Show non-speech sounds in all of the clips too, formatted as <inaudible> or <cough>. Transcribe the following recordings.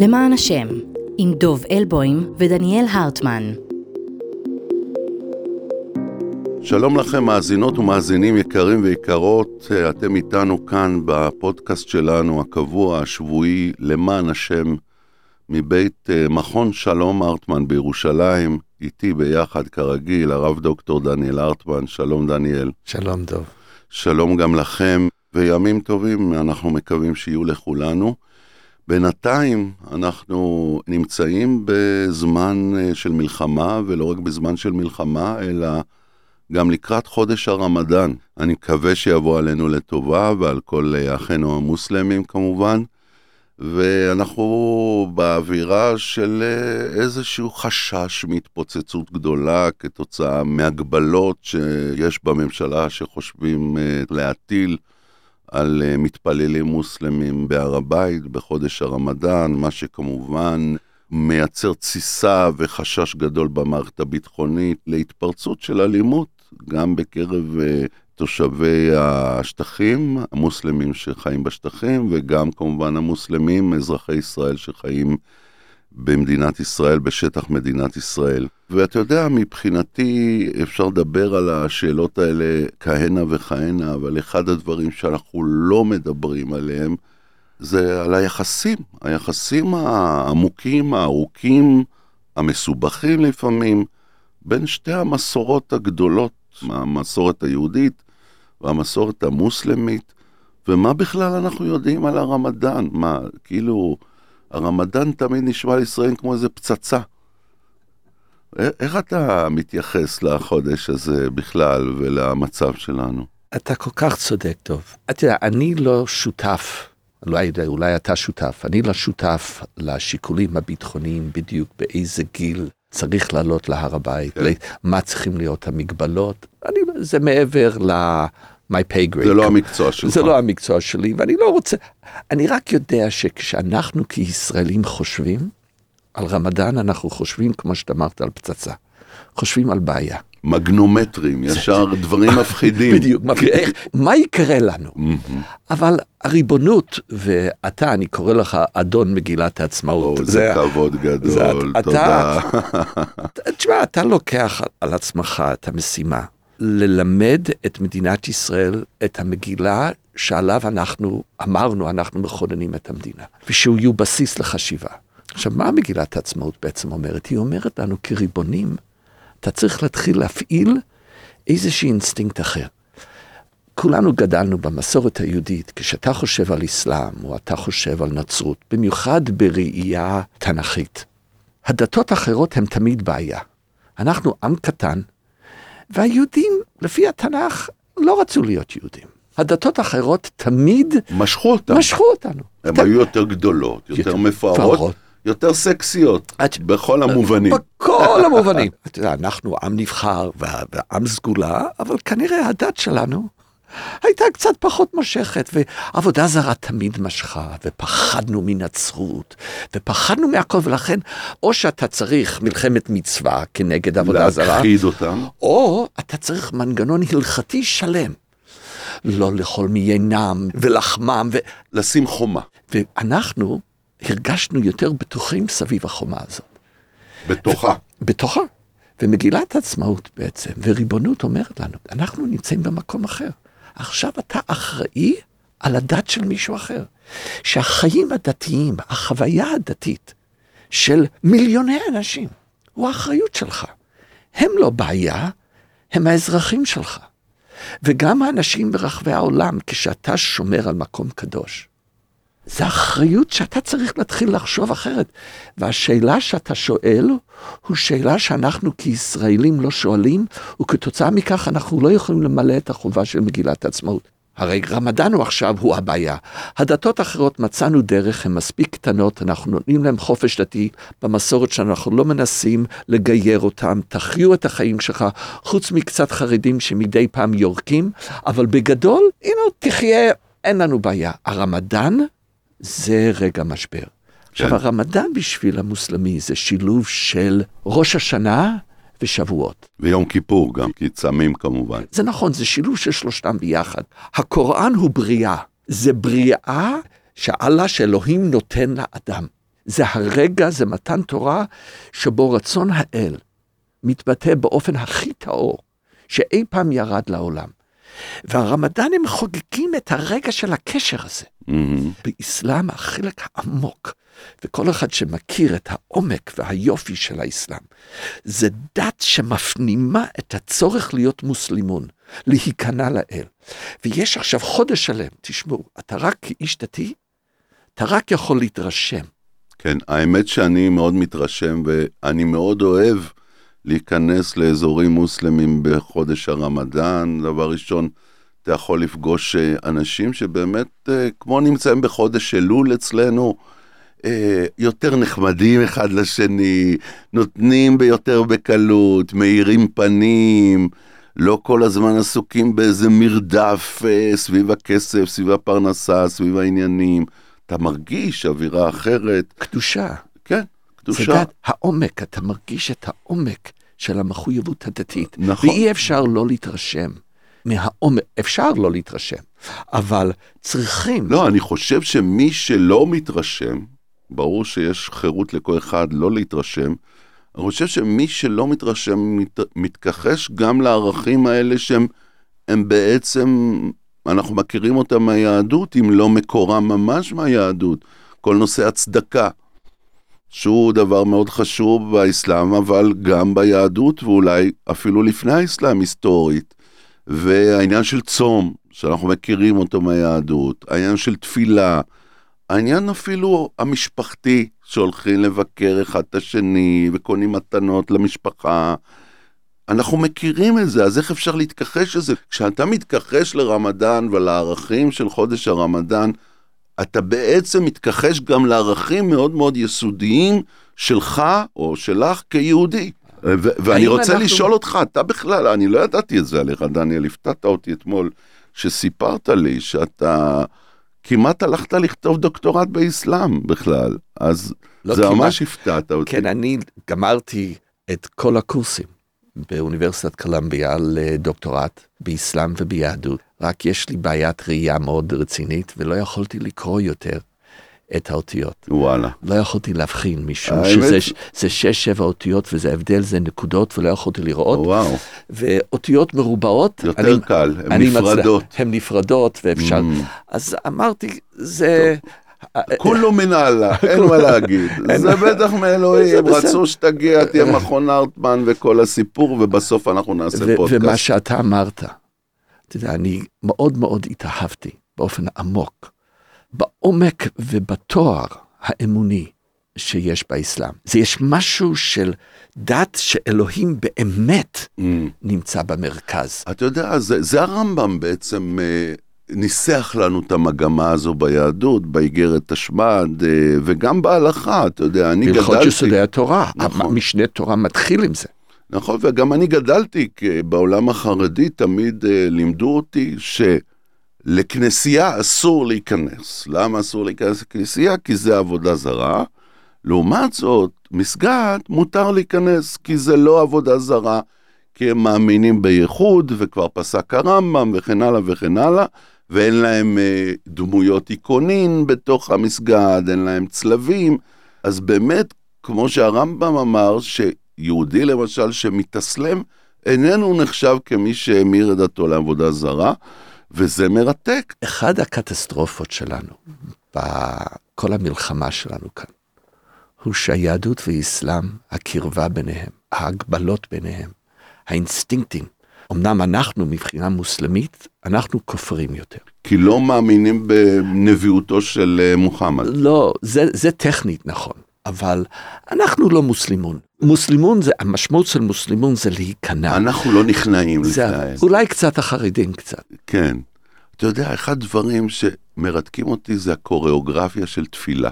למען השם, עם דוב אלבוים ודניאל הרטמן. שלום לכם מאזינות ומאזינים יקרים ויקרות, אתם איתנו כאן בפודקאסט שלנו הקבוע השבועי למען השם מבית אה, מכון שלום הרטמן בירושלים, איתי ביחד כרגיל הרב דוקטור דניאל הרטמן, שלום דניאל. שלום דוב. שלום גם לכם, וימים טובים אנחנו מקווים שיהיו לכולנו. בינתיים אנחנו נמצאים בזמן אה, של מלחמה, ולא רק בזמן של מלחמה, אלא גם לקראת חודש הרמדאן. אני מקווה שיבוא עלינו לטובה ועל כל אה, אחינו המוסלמים כמובן. ואנחנו באווירה של אה, איזשהו חשש מהתפוצצות גדולה כתוצאה מהגבלות שיש בממשלה שחושבים להטיל על אה, מתפללים מוסלמים בהר הבית בחודש הרמדאן, מה שכמובן מייצר תסיסה וחשש גדול במערכת הביטחונית להתפרצות של אלימות, גם בקרב uh, תושבי השטחים, המוסלמים שחיים בשטחים, וגם כמובן המוסלמים, אזרחי ישראל שחיים במדינת ישראל, בשטח מדינת ישראל. ואתה יודע, מבחינתי אפשר לדבר על השאלות האלה כהנה וכהנה, אבל אחד הדברים שאנחנו לא מדברים עליהם זה על היחסים, היחסים העמוקים, הארוכים, המסובכים לפעמים, בין שתי המסורות הגדולות, המסורת היהודית והמסורת המוסלמית, ומה בכלל אנחנו יודעים על הרמדאן? מה, כאילו... הרמדאן תמיד נשמע לישראל כמו איזה פצצה. איך אתה מתייחס לחודש הזה בכלל ולמצב שלנו? אתה כל כך צודק, טוב. אתה יודע, אני לא שותף, לא יודע, אולי אתה שותף, אני לא שותף לשיקולים הביטחוניים בדיוק באיזה גיל צריך לעלות להר הבית, כן. מה צריכים להיות המגבלות. אני, זה מעבר ל... my pay grade. זה לא המקצוע <laughs> שלך. זה לא המקצוע שלי, ואני לא רוצה, אני רק יודע שכשאנחנו כישראלים חושבים על רמדאן, אנחנו חושבים, כמו שאתה אמרת, על פצצה. חושבים על בעיה. מגנומטרים, ישר דברים <laughs> מפחידים. בדיוק, איך, מה יקרה לנו? אבל הריבונות, ואתה, אני קורא לך אדון מגילת העצמאות. זה כבוד גדול, תודה. <laughs> תשמע, אתה לוקח על עצמך את המשימה ללמד את מדינת ישראל את המגילה שעליו אנחנו אמרנו, אנחנו מכוננים את המדינה, ושהוא יהיו בסיס לחשיבה. עכשיו, מה מגילת העצמאות בעצם אומרת? היא אומרת לנו כריבונים, אתה צריך להתחיל להפעיל איזשהו אינסטינקט אחר. כולנו גדלנו במסורת היהודית, כשאתה חושב על אסלאם, או אתה חושב על נצרות, במיוחד בראייה תנכית. הדתות האחרות הן תמיד בעיה. אנחנו עם קטן, והיהודים, לפי התנ"ך, לא רצו להיות יהודים. הדתות האחרות תמיד משכו אותנו. משכו אותנו. הן היו יותר גדולות, יותר מפוארות, יותר סקסיות, בכל המובנים. בכל <laughs> המובנים. אנחנו עם נבחר ועם סגולה, אבל כנראה הדת שלנו הייתה קצת פחות מושכת, ועבודה זרה תמיד משכה, ופחדנו מנצרות, ופחדנו מהכל, ולכן, או שאתה צריך מלחמת מצווה כנגד עבודה זרה, להכחיד אותם, או אתה צריך מנגנון הלכתי שלם. לא לאכול מיינם ולחמם. ו... לשים חומה. ואנחנו הרגשנו יותר בטוחים סביב החומה הזאת. בתוכה. ו... בתוכה. ומגילת העצמאות בעצם, וריבונות אומרת לנו, אנחנו נמצאים במקום אחר. עכשיו אתה אחראי על הדת של מישהו אחר. שהחיים הדתיים, החוויה הדתית של מיליוני אנשים, הוא האחריות שלך. הם לא בעיה, הם האזרחים שלך. וגם האנשים ברחבי העולם, כשאתה שומר על מקום קדוש, זה אחריות שאתה צריך להתחיל לחשוב אחרת. והשאלה שאתה שואל, הוא שאלה שאנחנו כישראלים לא שואלים, וכתוצאה מכך אנחנו לא יכולים למלא את החובה של מגילת העצמאות. הרי רמדאן הוא עכשיו הוא הבעיה. הדתות האחרות מצאנו דרך, הן מספיק קטנות, אנחנו נותנים להם חופש דתי במסורת שאנחנו לא מנסים לגייר אותם, תחיו את החיים שלך, חוץ מקצת חרדים שמדי פעם יורקים, אבל בגדול, הנה, תחיה, אין לנו בעיה. הרמדאן זה רגע משבר. עכשיו, כן. הרמדאן בשביל המוסלמי זה שילוב של ראש השנה ושבועות. ויום כיפור גם, כי צמים כמובן. זה נכון, זה שילוב של שלושתם ביחד. הקוראן הוא בריאה. זה בריאה שאללה, שאלוהים נותן לאדם. זה הרגע, זה מתן תורה, שבו רצון האל מתבטא באופן הכי טהור שאי פעם ירד לעולם. והרמדאנים חוגגים את הרגע של הקשר הזה. Mm-hmm. באסלאם החלק העמוק, וכל אחד שמכיר את העומק והיופי של האסלאם, זה דת שמפנימה את הצורך להיות מוסלימון, להיכנע לאל. ויש עכשיו חודש שלם, תשמעו, אתה רק כאיש דתי, אתה רק יכול להתרשם. כן, האמת שאני מאוד מתרשם ואני מאוד אוהב להיכנס לאזורים מוסלמים בחודש הרמדאן. דבר ראשון, אתה יכול לפגוש אה, אנשים שבאמת, אה, כמו נמצאים בחודש אלול אצלנו, אה, יותר נחמדים אחד לשני, נותנים ביותר בקלות, מאירים פנים, לא כל הזמן עסוקים באיזה מרדף סביב הכסף, סביב הפרנסה, סביב העניינים. אתה מרגיש אווירה אחרת. קדושה. כן, קדושה. זה דת העומק, אתה מרגיש את העומק של המחויבות הדתית. נכון. ואי אפשר לא להתרשם מהעומק, אפשר לא להתרשם, אבל צריכים. לא, אני חושב שמי שלא מתרשם, ברור שיש חירות לכל אחד לא להתרשם, אני חושב שמי שלא מתרשם מת, מתכחש גם לערכים האלה שהם הם בעצם, אנחנו מכירים אותם מהיהדות, אם לא מקורם ממש מהיהדות. כל נושא הצדקה, שהוא דבר מאוד חשוב באסלאם, אבל גם ביהדות, ואולי אפילו לפני האסלאם היסטורית. והעניין של צום, שאנחנו מכירים אותו מהיהדות, העניין של תפילה, העניין אפילו המשפחתי, שהולכים לבקר אחד את השני וקונים מתנות למשפחה. אנחנו מכירים את זה, אז איך אפשר להתכחש לזה? כשאתה מתכחש לרמדאן ולערכים של חודש הרמדאן, אתה בעצם מתכחש גם לערכים מאוד מאוד יסודיים שלך או שלך כיהודי. ואני רוצה אנחנו... לשאול אותך, אתה בכלל, אני לא ידעתי את זה עליך, דניאל, הפתעת אותי אתמול, שסיפרת לי שאתה כמעט הלכת לכתוב דוקטורט באסלאם בכלל, אז לא זה כמעט, ממש הפתעת אותי. כן, אני גמרתי את כל הקורסים באוניברסיטת קולומביה לדוקטורט באסלאם וביהדות. רק יש לי בעיית ראייה מאוד רצינית ולא יכולתי לקרוא יותר את האותיות. וואלה. לא יכולתי להבחין משום שזה זה שש שבע אותיות וזה הבדל זה נקודות ולא יכולתי לראות. וואו. ואותיות מרובעות. יותר אני, קל, הן נפרדות. הן נפרדות ואפשר. Mm. אז אמרתי זה. כולו מנהלה, אין מה להגיד. זה בטח מאלוהים, רצו שתגיע, תהיה מכון ארטמן וכל הסיפור, ובסוף אנחנו נעשה פודקאסט. ומה שאתה אמרת, אתה יודע, אני מאוד מאוד התאהבתי באופן עמוק, בעומק ובתואר האמוני שיש באסלאם. זה יש משהו של דת שאלוהים באמת mm. נמצא במרכז. אתה יודע, זה, זה הרמב"ם בעצם אה, ניסח לנו את המגמה הזו ביהדות, באיגרת תשמד, אה, וגם בהלכה, אתה יודע, אני גדלתי... בהלכות יסודי התורה, נכון. משנה תורה מתחיל עם זה. נכון, וגם אני גדלתי בעולם החרדי, תמיד אה, לימדו אותי שלכנסייה אסור להיכנס. למה אסור להיכנס לכנסייה? כי זה עבודה זרה. לעומת זאת, מסגד מותר להיכנס, כי זה לא עבודה זרה, כי הם מאמינים בייחוד, וכבר פסק הרמב"ם, וכן הלאה וכן הלאה, ואין להם אה, דמויות איקונין בתוך המסגד, אין להם צלבים. אז באמת, כמו שהרמב"ם אמר, ש... יהודי למשל שמתאסלם, איננו נחשב כמי שהמיר את דתו לעבודה זרה, וזה מרתק. אחד הקטסטרופות שלנו, בכל המלחמה שלנו כאן, הוא שהיהדות ואסלאם, הקרבה ביניהם, ההגבלות ביניהם, האינסטינקטים, אמנם אנחנו מבחינה מוסלמית, אנחנו כופרים יותר. כי לא מאמינים בנביאותו של אה, מוחמד. לא, זה, זה טכנית נכון. אבל אנחנו לא מוסלימון. מוסלימון זה, המשמעות של מוסלימון זה להיכנע. אנחנו לא נכנעים לפני. אולי קצת החרדים קצת. כן. אתה יודע, אחד הדברים שמרתקים אותי זה הקוריאוגרפיה של תפילה.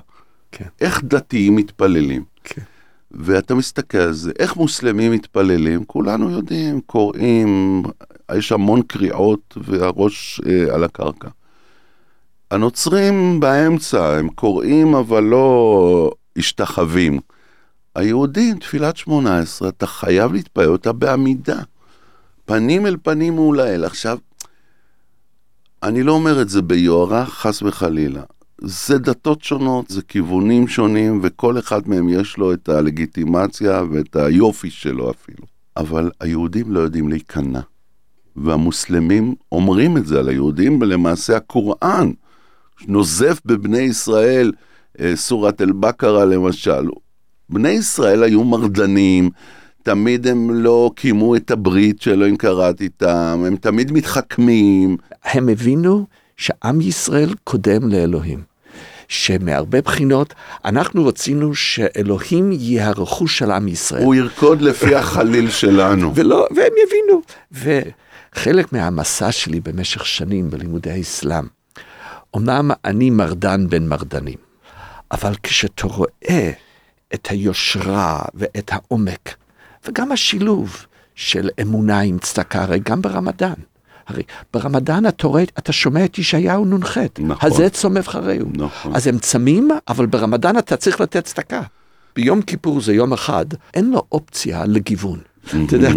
כן. איך דתיים מתפללים. כן. ואתה מסתכל על זה, איך מוסלמים מתפללים, כולנו יודעים, קוראים, יש המון קריאות והראש אה, על הקרקע. הנוצרים באמצע, הם קוראים אבל לא משתחווים. היהודים, תפילת שמונה עשרה, אתה חייב להתפלל אותה בעמידה. פנים אל פנים מול האל. עכשיו, אני לא אומר את זה ביוהרה, חס וחלילה. זה דתות שונות, זה כיוונים שונים, וכל אחד מהם יש לו את הלגיטימציה ואת היופי שלו אפילו. אבל היהודים לא יודעים להיכנע. והמוסלמים אומרים את זה על היהודים, ולמעשה הקוראן נוזף בבני ישראל, אה, סורת אל-בקרה למשל. בני ישראל היו מרדנים, תמיד הם לא קיימו את הברית שאלוהים קראת איתם, הם תמיד מתחכמים. הם הבינו שעם ישראל קודם לאלוהים. שמהרבה בחינות אנחנו רצינו שאלוהים יהיה הרכוש של עם ישראל. הוא ירקוד לפי החליל שלנו. ולא, והם יבינו. וחלק מהמסע שלי במשך שנים בלימודי האסלאם, אמנם אני מרדן בין מרדנים, אבל כשאתה רואה את היושרה ואת העומק, וגם השילוב של אמונה עם צדקה, הרי גם ברמדאן. הרי ברמדאן אתה רואה, אתה שומע את ישעיהו נ"ח, נכון. הזה צום אבחרהו. נכון. אז הם צמים, אבל ברמדאן אתה צריך לתת צדקה. ביום כיפור זה יום אחד, אין לו אופציה לגיוון. אתה יודע,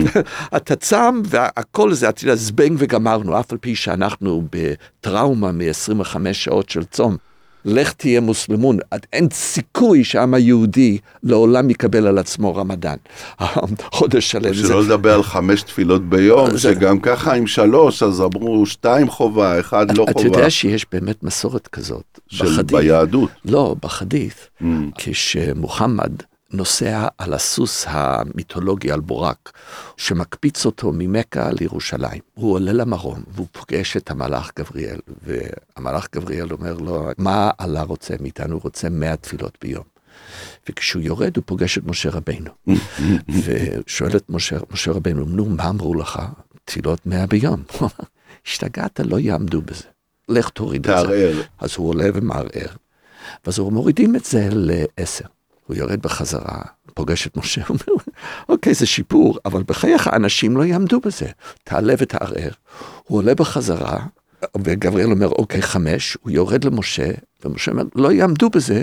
אתה צם והכל זה, אתה יודע, זבנג וגמרנו, אף על פי שאנחנו בטראומה מ-25 שעות של צום. לך תהיה מוסלמון, אין סיכוי שהעם היהודי לעולם יקבל על עצמו רמדאן. <laughs> חודש שלם. שלא לדבר על חמש תפילות ביום, שגם ככה עם שלוש, אז אמרו שתיים חובה, אחד לא חובה. אתה יודע שיש באמת מסורת כזאת. של ביהדות. לא, בחדית', כשמוחמד נוסע על הסוס המיתולוגי, על בורק, שמקפיץ אותו ממכה לירושלים. הוא עולה למרום, והוא פוגש את המלאך גבריאל, והמלאך גבריאל אומר לו, מה אללה רוצה מאיתנו? הוא רוצה מאה תפילות ביום. וכשהוא יורד הוא פוגש את משה רבנו. <laughs> ושואל את משה, משה רבנו, נו, מה אמרו לך? תפילות מאה ביום. השתגעת, לא יעמדו בזה. לך תוריד את זה. תערער. אז הוא עולה ומערער. ואז הוא מורידים את זה לעשר. הוא יורד בחזרה, פוגש את משה, הוא אומר, אוקיי, זה שיפור, אבל בחייך אנשים לא יעמדו בזה. תעלה ותערער. הוא עולה בחזרה, וגבריאל אומר, אוקיי, חמש, הוא יורד למשה, ומשה אומר, לא יעמדו בזה,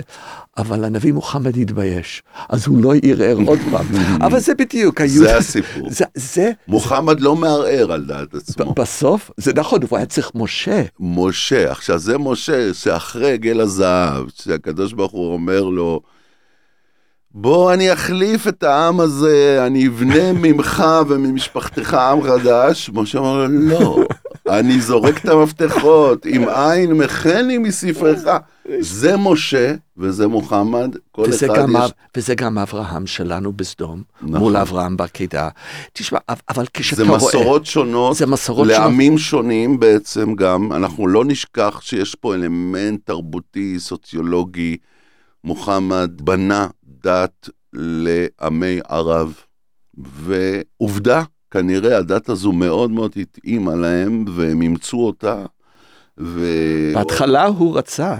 אבל הנביא מוחמד יתבייש. אז הוא לא ערער <laughs> עוד פעם. אבל זה בדיוק, זה הסיפור. זה, זה... מוחמד לא מערער על דעת עצמו. בסוף, זה נכון, הוא היה צריך משה. משה, עכשיו זה משה שאחרי גל הזהב, שהקדוש ברוך הוא אומר לו, בוא אני אחליף את העם הזה, אני אבנה <laughs> ממך וממשפחתך עם חדש. משה אמר לו, לא, אני זורק את המפתחות, עם עין מחני מספרך. זה משה וזה מוחמד, כל וזה אחד גם, יש... וזה גם אברהם שלנו בסדום, נכון. מול אברהם בעקידה. תשמע, אבל כשאתה זה רואה... מסורות שונות, זה מסורות לעמים שונים בעצם גם, אנחנו לא נשכח שיש פה אלמנט תרבותי, סוציולוגי. מוחמד בנה דת לעמי ערב, ועובדה, כנראה הדת הזו מאוד מאוד התאימה להם, והם אימצו אותה. ו... בהתחלה הוא רצה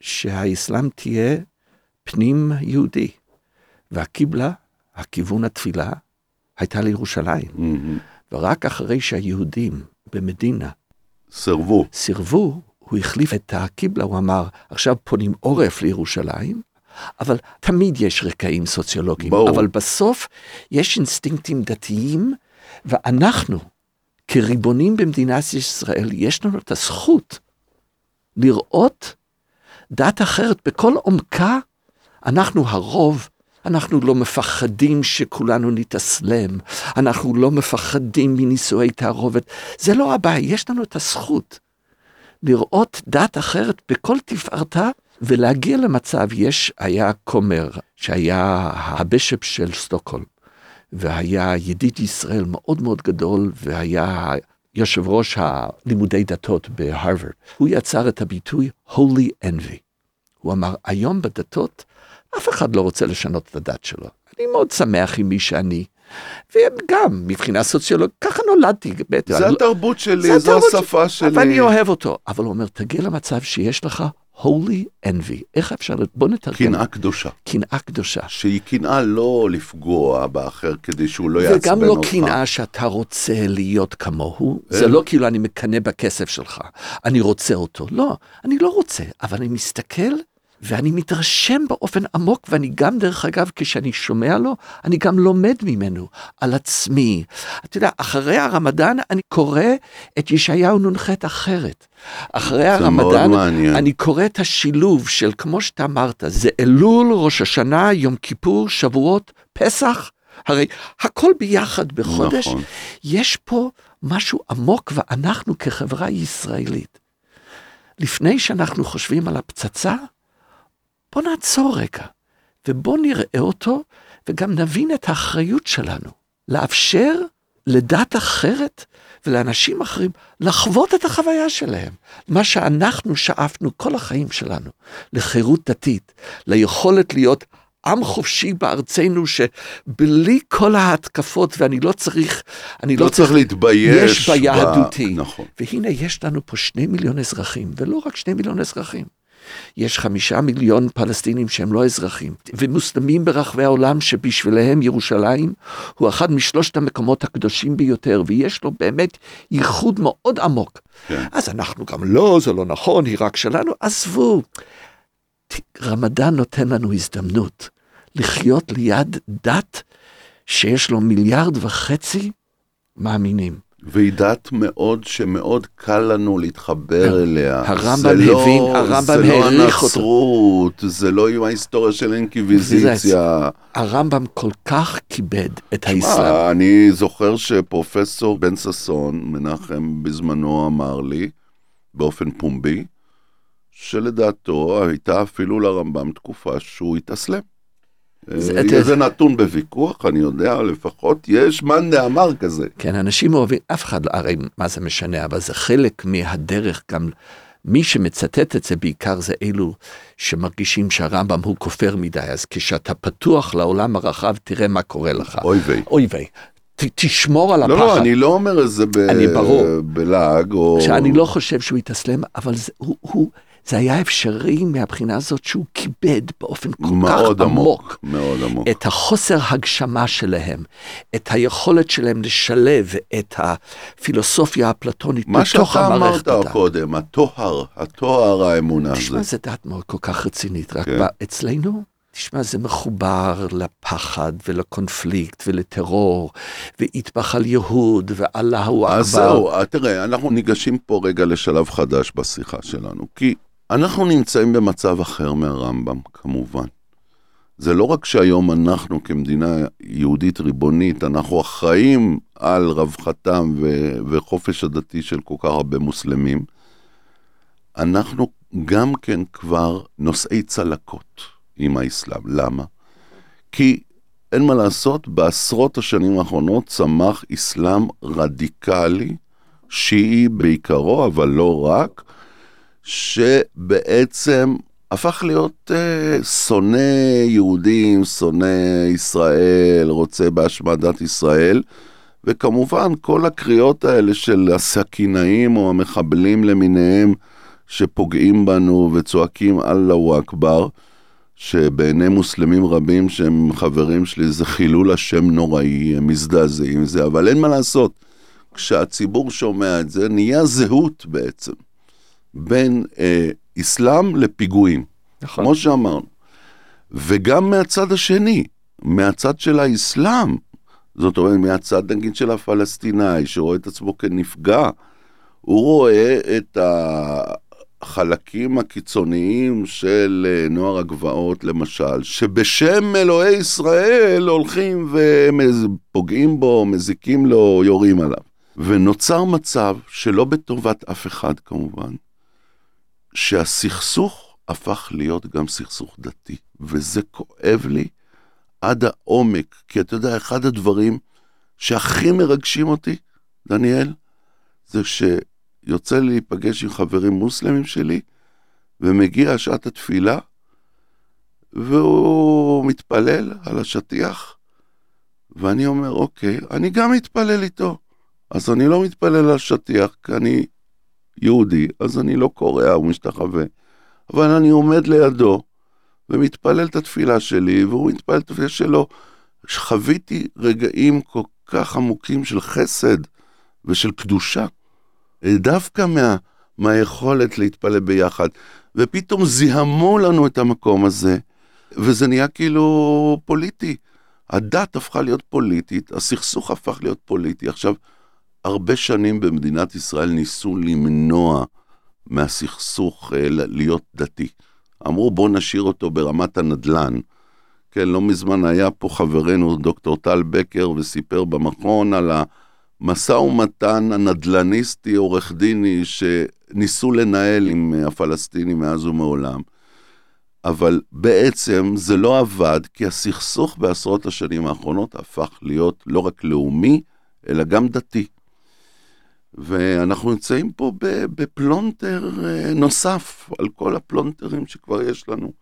שהאסלאם תהיה פנים יהודי, והקיבלה, הכיוון התפילה, הייתה לירושלים. מהמם. ורק אחרי שהיהודים במדינה סרבו. סירבו, הוא החליף את הקיבלה, הוא אמר, עכשיו פונים עורף לירושלים, אבל תמיד יש רקעים סוציולוגיים. ברור. אבל בסוף יש אינסטינקטים דתיים, ואנחנו, כריבונים במדינת ישראל, יש לנו את הזכות לראות דת אחרת בכל עומקה. אנחנו הרוב, אנחנו לא מפחדים שכולנו נתאסלם, אנחנו לא מפחדים מנישואי תערובת. זה לא הבעיה, יש לנו את הזכות לראות דת אחרת בכל תפארתה, ולהגיע למצב, יש, היה כומר, שהיה הבישופ של סטוקהולם, והיה ידיד ישראל מאוד מאוד גדול, והיה יושב ראש הלימודי דתות בהרווארד. הוא יצר את הביטוי Holy Envy. הוא אמר, היום בדתות, אף אחד לא רוצה לשנות את הדת שלו. אני מאוד שמח עם מי שאני. וגם, מבחינה סוציולוגית, ככה נולדתי. זה לא- התרבות שלי, זו השפה שלי. ואני אוהב אותו. אבל הוא אומר, תגיע למצב שיש לך holy envy. איך אפשר, בוא נתרגם. קנאה קדושה. קנאה קדושה. שהיא קנאה לא לפגוע באחר כדי שהוא לא יעצבן אותך. וגם לא קנאה שאתה רוצה להיות כמוהו, זה לא כאילו אני מקנא בכסף שלך, אני רוצה אותו. לא, אני לא רוצה, אבל אני מסתכל ואני מתרשם באופן עמוק, ואני גם, דרך אגב, כשאני שומע לו, אני גם לומד ממנו על עצמי. אתה יודע, אחרי הרמדאן אני קורא את ישעיהו נ"ח אחרת. אחרי הרמדאן אני קורא את השילוב של, כמו שאתה אמרת, זה אלול, ראש השנה, יום כיפור, שבועות, פסח. הרי הכל ביחד בחודש. נכון. יש פה משהו עמוק, ואנחנו כחברה ישראלית, לפני שאנחנו חושבים על הפצצה, בוא נעצור רגע, ובוא נראה אותו, וגם נבין את האחריות שלנו, לאפשר לדת אחרת ולאנשים אחרים לחוות את החוויה שלהם. מה שאנחנו שאפנו כל החיים שלנו, לחירות דתית, ליכולת להיות עם חופשי בארצנו שבלי כל ההתקפות, ואני לא צריך, אני לא, לא צריך להתבייש. יש ביהדותי. ב... נכון. והנה יש לנו פה שני מיליון אזרחים, ולא רק שני מיליון אזרחים. יש חמישה מיליון פלסטינים שהם לא אזרחים, ומוסלמים ברחבי העולם שבשבילם ירושלים הוא אחד משלושת המקומות הקדושים ביותר, ויש לו באמת ייחוד מאוד עמוק. כן. אז אנחנו גם לא, זה לא נכון, היא רק שלנו, עזבו. רמדאן נותן לנו הזדמנות לחיות ליד דת שיש לו מיליארד וחצי מאמינים. והיא דת מאוד, שמאוד קל לנו להתחבר כן. אליה. הרמב"ם לא, הבין, הרמב"ם העריך אותו. זה לא הנצרות, זה לא עם ההיסטוריה של אינקוויזיציה. הרמב"ם כל כך כיבד את האסלאם. אני זוכר שפרופסור בן ששון, מנחם בזמנו אמר לי, באופן פומבי, שלדעתו הייתה אפילו לרמב"ם תקופה שהוא התאסלם. זה, אה, זה נתון בוויכוח, אני יודע, לפחות יש מאן דאמר כזה. כן, אנשים אוהבים, אף אחד, הרי מה זה משנה, אבל זה חלק מהדרך גם, מי שמצטט את זה בעיקר זה אלו שמרגישים שהרמב"ם הוא כופר מדי, אז כשאתה פתוח לעולם הרחב, תראה מה קורה לך. אוי ויי. אוי ויי. תשמור על הפחד. לא, לא, אני לא אומר את זה ב... אני ברור. בלעג או... שאני לא חושב שהוא התאסלם, אבל זה, הוא, הוא, זה היה אפשרי מהבחינה הזאת שהוא כיבד באופן כל כך עמוק, עמוק מאוד עמוק את החוסר הגשמה שלהם, את היכולת שלהם לשלב את הפילוסופיה האפלטונית בתוך המערכת. מה שאתה אמרת קודם, הטוהר, הטוהר האמונה. תשמע, זה דת מאוד כל כך רצינית, רק כן. אצלנו תשמע, זה מחובר לפחד ולקונפליקט ולטרור, ויטבח על יהוד ואללהו אכבר. אז זהו, תראה, אנחנו ניגשים פה רגע לשלב חדש בשיחה שלנו, כי אנחנו נמצאים במצב אחר מהרמב"ם, כמובן. זה לא רק שהיום אנחנו כמדינה יהודית ריבונית, אנחנו אחראים על רווחתם ו- וחופש הדתי של כל כך הרבה מוסלמים, אנחנו גם כן כבר נושאי צלקות עם האסלאם. למה? כי אין מה לעשות, בעשרות השנים האחרונות צמח אסלאם רדיקלי, שיעי בעיקרו, אבל לא רק, שבעצם הפך להיות אה, שונא יהודים, שונא ישראל, רוצה בהשמדת ישראל, וכמובן כל הקריאות האלה של הסכינאים או המחבלים למיניהם שפוגעים בנו וצועקים אללהו אכבר, שבעיני מוסלמים רבים שהם חברים שלי זה חילול השם נוראי, הם מזדעזעים מזה, אבל אין מה לעשות. כשהציבור שומע את זה, נהיה זהות בעצם. בין אה, אסלאם לפיגועים, נכון. כמו שאמרנו. וגם מהצד השני, מהצד של האסלאם, זאת אומרת, מהצד נגיד של הפלסטיני, שרואה את עצמו כנפגע, הוא רואה את החלקים הקיצוניים של אה, נוער הגבעות, למשל, שבשם אלוהי ישראל הולכים ופוגעים בו, מזיקים לו, יורים עליו. ונוצר מצב שלא בטובת אף אחד כמובן, שהסכסוך הפך להיות גם סכסוך דתי, וזה כואב לי עד העומק, כי אתה יודע, אחד הדברים שהכי מרגשים אותי, דניאל, זה שיוצא לי להיפגש עם חברים מוסלמים שלי, ומגיע שעת התפילה, והוא מתפלל על השטיח, ואני אומר, אוקיי, אני גם מתפלל איתו. אז אני לא מתפלל על שטיח, כי אני יהודי, אז אני לא קורע ומשתחווה. אבל אני עומד לידו ומתפלל את התפילה שלי, והוא מתפלל את התפילה שלו. חוויתי רגעים כל כך עמוקים של חסד ושל קדושה, דווקא מה, מהיכולת להתפלל ביחד. ופתאום זיהמו לנו את המקום הזה, וזה נהיה כאילו פוליטי. הדת הפכה להיות פוליטית, הסכסוך הפך להיות פוליטי. עכשיו, הרבה שנים במדינת ישראל ניסו למנוע מהסכסוך אה, להיות דתי. אמרו בואו נשאיר אותו ברמת הנדל"ן. כן, לא מזמן היה פה חברנו דוקטור טל בקר וסיפר במכון על המשא ומתן הנדל"ניסטי, עורך דיני, שניסו לנהל עם הפלסטינים מאז ומעולם. אבל בעצם זה לא עבד, כי הסכסוך בעשרות השנים האחרונות הפך להיות לא רק לאומי, אלא גם דתי. ואנחנו נמצאים פה בפלונטר אה, נוסף על כל הפלונטרים שכבר יש לנו.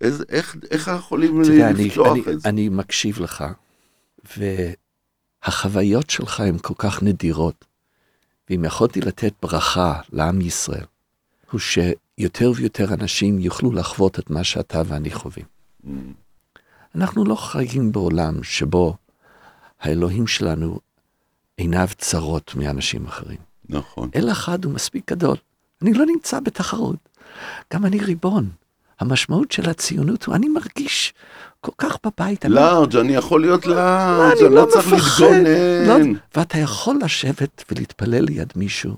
איזה, איך, איך יכולים לפתוח אני, את זה? אני מקשיב לך, והחוויות שלך הן כל כך נדירות, ואם יכולתי לתת ברכה לעם ישראל, הוא שיותר ויותר אנשים יוכלו לחוות את מה שאתה ואני חווים. Mm. אנחנו לא חיים בעולם שבו האלוהים שלנו עיניו צרות מאנשים אחרים. נכון. אל אחד הוא מספיק גדול. אני לא נמצא בתחרות. גם אני ריבון. המשמעות של הציונות הוא, אני מרגיש כל כך בבית. לארג', אני יכול להיות לארג', אני לא, לא צריך להתגונן. לא, ואתה יכול לשבת ולהתפלל ליד מישהו,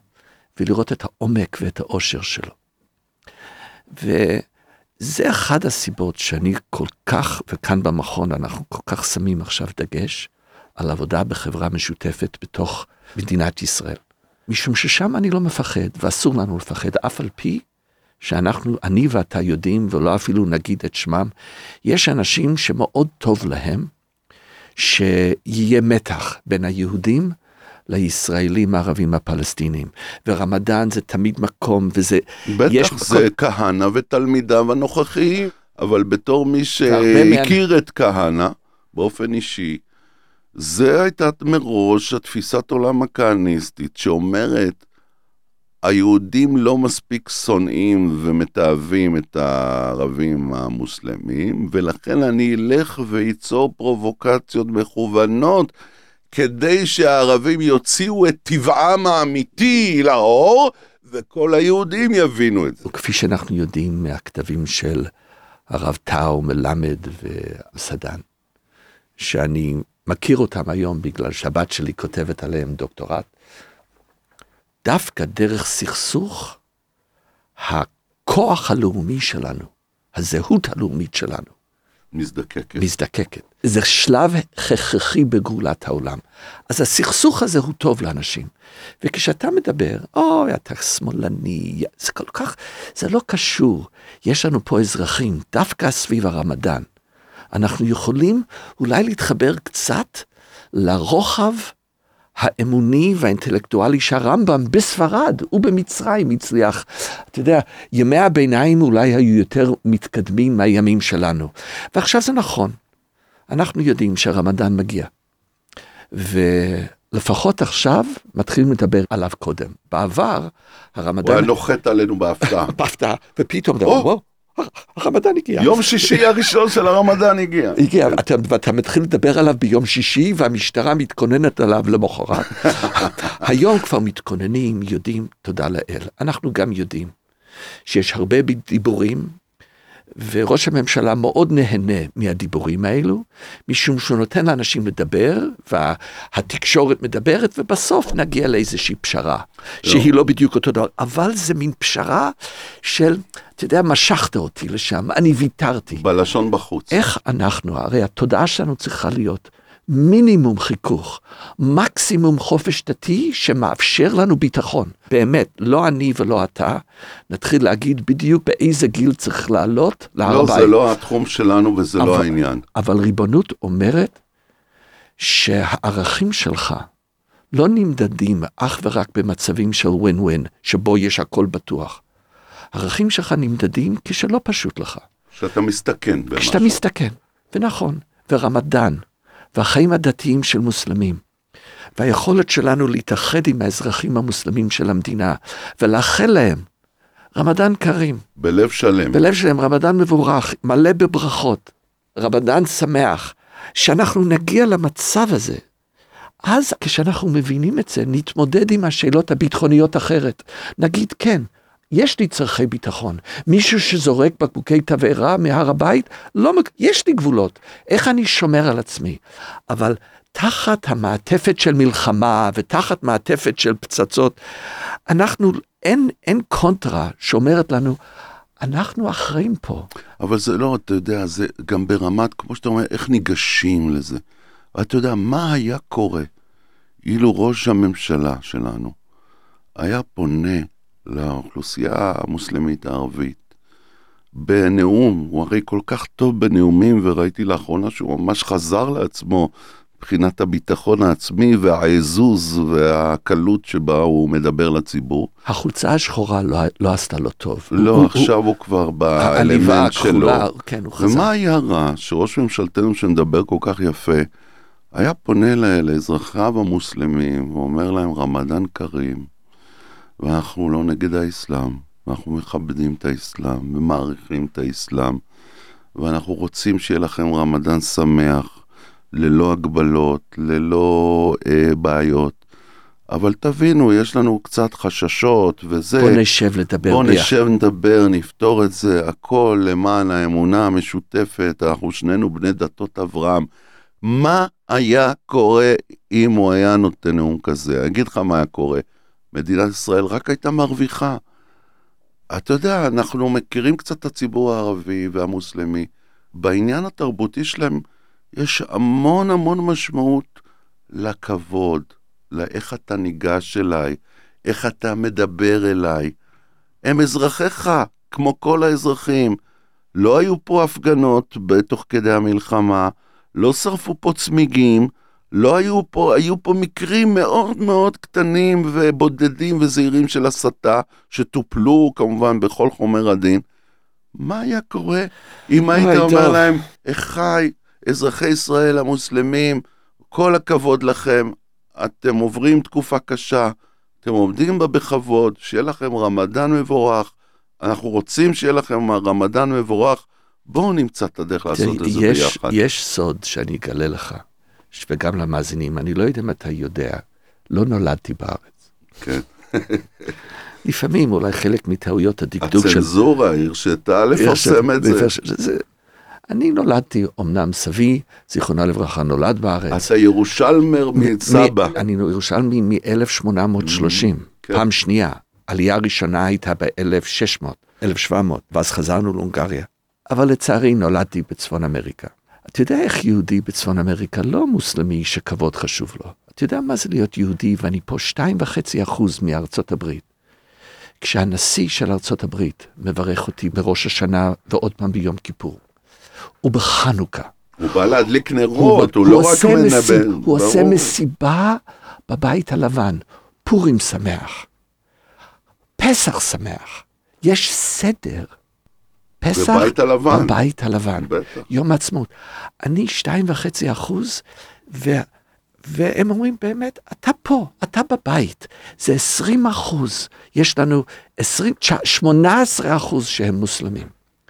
ולראות את העומק ואת האושר שלו. וזה אחת הסיבות שאני כל כך, וכאן במכון אנחנו כל כך שמים עכשיו דגש, על עבודה בחברה משותפת בתוך מדינת ישראל. משום ששם אני לא מפחד, ואסור לנו לפחד, אף על פי שאנחנו, אני ואתה יודעים, ולא אפילו נגיד את שמם, יש אנשים שמאוד טוב להם שיהיה מתח בין היהודים לישראלים הערבים הפלסטינים. ורמדאן זה תמיד מקום, וזה... בטח, זה מקום... כהנא ותלמידיו הנוכחיים, אבל בתור מי שהכיר. את כהנא באופן אישי, זה הייתה מראש התפיסת עולם הכהניסטית שאומרת, היהודים לא מספיק שונאים ומתעבים את הערבים המוסלמים, ולכן אני אלך ואיצור פרובוקציות מכוונות כדי שהערבים יוציאו את טבעם האמיתי לאור, וכל היהודים יבינו את זה. כפי שאנחנו יודעים מהכתבים של הרב טאו, מלמד וסדן, שאני מכיר אותם היום בגלל שהבת שלי כותבת עליהם דוקטורט, דווקא דרך סכסוך, הכוח הלאומי שלנו, הזהות הלאומית שלנו, מזדקקת. מזדקקת. זה שלב הכרחי בגאולת העולם. אז הסכסוך הזה הוא טוב לאנשים. וכשאתה מדבר, אוי, אתה שמאלני, זה כל כך, זה לא קשור. יש לנו פה אזרחים, דווקא סביב הרמדאן, אנחנו יכולים אולי להתחבר קצת לרוחב האמוני והאינטלקטואלי שהרמב"ם בספרד ובמצרים הצליח. אתה יודע, ימי הביניים אולי היו יותר מתקדמים מהימים שלנו. ועכשיו זה נכון, אנחנו יודעים שהרמדאן מגיע. ולפחות עכשיו מתחילים לדבר עליו קודם. בעבר, הרמדאן... הוא היה נוחת עלינו בהפתעה. <laughs> בהפתעה, ופתאום, וואו, הרמדאן הגיע. יום שישי הראשון של הרמדאן הגיע. הגיע, אתה, ואתה מתחיל לדבר עליו ביום שישי, והמשטרה מתכוננת עליו למחרת. <laughs> היום כבר מתכוננים, יודעים, תודה לאל. אנחנו גם יודעים שיש הרבה דיבורים וראש הממשלה מאוד נהנה מהדיבורים האלו, משום שהוא נותן לאנשים לדבר, והתקשורת מדברת, ובסוף נגיע לאיזושהי פשרה, לא. שהיא לא בדיוק אותו דבר, אבל זה מין פשרה של, אתה יודע, משכת אותי לשם, אני ויתרתי. בלשון בחוץ. איך אנחנו, הרי התודעה שלנו צריכה להיות מינימום חיכוך, מקסימום חופש דתי שמאפשר לנו ביטחון. באמת, לא אני ולא אתה, נתחיל להגיד בדיוק באיזה גיל צריך לעלות להר לא, הבית. זה לא התחום שלנו וזה לא אבל, לא העניין. אבל ריבונות אומרת שהערכים שלך לא נמדדים אך ורק במצבים של ווין ווין, שבו יש הכל בטוח. הערכים שלך נמדדים כשלא פשוט לך. כשאתה מסתכן במשהו. כשאתה מסתכן, ונכון, ורמדאן. והחיים הדתיים של מוסלמים, והיכולת שלנו להתאחד עם האזרחים המוסלמים של המדינה, ולאחל להם רמדאן כרים. בלב שלם. בלב שלם, רמדאן מבורך, מלא בברכות, רמדאן שמח, שאנחנו נגיע למצב הזה. אז כשאנחנו מבינים את זה, נתמודד עם השאלות הביטחוניות אחרת. נגיד כן, יש לי צורכי ביטחון. מישהו שזורק בקבוקי תבערה מהר הבית, לא, יש לי גבולות. איך אני שומר על עצמי? אבל תחת המעטפת של מלחמה ותחת מעטפת של פצצות, אנחנו, אין, אין קונטרה שאומרת לנו, אנחנו אחראים פה. אבל זה לא, אתה יודע, זה גם ברמת, כמו שאתה אומר, איך ניגשים לזה. אתה יודע, מה היה קורה אילו ראש הממשלה שלנו היה פונה לאוכלוסייה המוסלמית הערבית בנאום, הוא הרי כל כך טוב בנאומים, וראיתי לאחרונה שהוא ממש חזר לעצמו מבחינת הביטחון העצמי והעזוז והקלות שבה הוא מדבר לציבור. החולצה השחורה לא, לא עשתה לו טוב. לא, הוא, עכשיו הוא, הוא כבר באלמנט שלו. כן, הוא חזר. ומה היה רע שראש ממשלתנו שמדבר כל כך יפה, היה פונה לאזרחיו המוסלמים ואומר להם רמדאן כרים, ואנחנו לא נגד האסלאם, ואנחנו מכבדים את האסלאם ומעריכים את האסלאם, ואנחנו רוצים שיהיה לכם רמדאן שמח. ללא הגבלות, ללא אה, בעיות. אבל תבינו, יש לנו קצת חששות וזה. בוא נשב לדבר בוא ביחד. נשב לדבר, נפתור את זה, הכל למען האמונה המשותפת, אנחנו שנינו בני דתות אברהם. מה היה קורה אם הוא היה נותן נאום כזה? אני אגיד לך מה היה קורה. מדינת ישראל רק הייתה מרוויחה. אתה יודע, אנחנו מכירים קצת את הציבור הערבי והמוסלמי. בעניין התרבותי שלהם, יש המון המון משמעות לכבוד, לאיך אתה ניגש אליי, איך אתה מדבר אליי. הם אזרחיך, כמו כל האזרחים. לא היו פה הפגנות בתוך כדי המלחמה, לא שרפו פה צמיגים, לא היו פה, היו פה מקרים מאוד מאוד קטנים ובודדים וזהירים של הסתה, שטופלו כמובן בכל חומר הדין. מה היה קורה אם היית אומר להם, אחיי, אזרחי ישראל המוסלמים, כל הכבוד לכם, אתם עוברים תקופה קשה, אתם עומדים בה בכבוד, שיהיה לכם רמדאן מבורך, אנחנו רוצים שיהיה לכם רמדאן מבורך, בואו נמצא את הדרך לעשות את זה יש, ביחד. יש סוד שאני אגלה לך, וגם למאזינים, אני לא יודע אם אתה יודע, לא נולדתי בארץ. כן. לפעמים אולי חלק מטעויות הדקדוק של... הצנזורה הרשתה לפרסם את זה. זה. אני נולדתי, אמנם סבי, זיכרונה לברכה, נולד בארץ. אתה ירושלמר מסבא. אני ירושלמי מ-1830, כן. פעם שנייה. עלייה ראשונה הייתה ב-1600, 1700, ואז חזרנו להונגריה. אבל לצערי נולדתי בצפון אמריקה. אתה יודע איך יהודי בצפון אמריקה לא מוסלמי שכבוד חשוב לו. אתה יודע מה זה להיות יהודי ואני פה שתיים וחצי אחוז מארצות הברית. כשהנשיא של ארצות הברית מברך אותי בראש השנה ועוד פעם ביום כיפור. ובחנוכה. הוא בא להדליק נרות, הוא, הוא לא רק מנבא. הוא עושה מסיבה בבית הלבן, פורים שמח, פסח שמח, יש סדר. פסח בבית הלבן. בבית הלבן, בטח. יום העצמאות. אני שתיים וחצי אחוז, ו... והם אומרים באמת, אתה פה, אתה בבית, זה 20 אחוז, יש לנו 20, 18 אחוז שהם מוסלמים.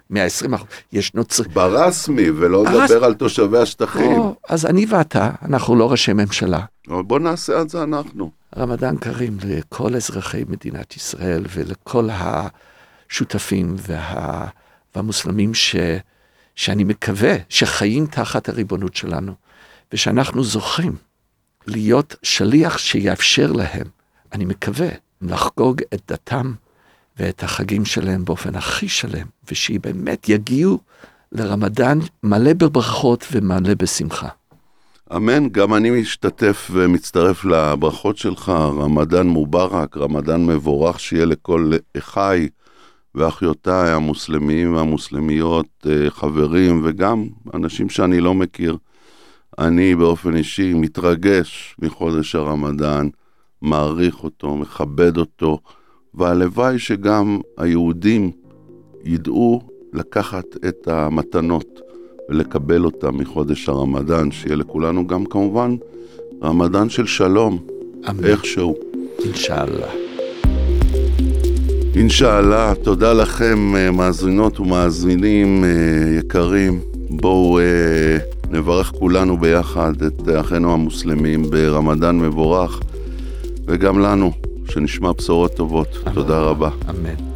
120 אחוז, יש נוצרים. ברסמי, ולא לדבר על תושבי השטחים. או, אז אני ואתה, אנחנו לא ראשי ממשלה. בוא נעשה את זה אנחנו. רמדאן כרים לכל אזרחי מדינת ישראל ולכל השותפים וה... והמוסלמים ש... שאני מקווה שחיים תחת הריבונות שלנו, ושאנחנו זוכים להיות שליח שיאפשר להם, אני מקווה, לחגוג את דתם ואת החגים שלהם באופן הכי שלם, ושבאמת יגיעו לרמדאן מלא בברכות ומלא בשמחה. אמן, גם אני משתתף ומצטרף לברכות שלך, רמדאן מובארק, רמדאן מבורך, שיהיה לכל אחיי ואחיותיי המוסלמים והמוסלמיות, אה, חברים וגם אנשים שאני לא מכיר. אני באופן אישי מתרגש מחודש הרמדאן, מעריך אותו, מכבד אותו. והלוואי שגם היהודים ידעו לקחת את המתנות ולקבל אותם מחודש הרמדאן, שיהיה לכולנו גם כמובן רמדאן של שלום, אמן. איכשהו. אינשאללה. אינשאללה, תודה לכם אה, מאזינות ומאזינים אה, יקרים. בואו אה, נברך כולנו ביחד את אחינו המוסלמים ברמדאן מבורך, וגם לנו שנשמע בשורות טובות. אמן. תודה רבה. אמן.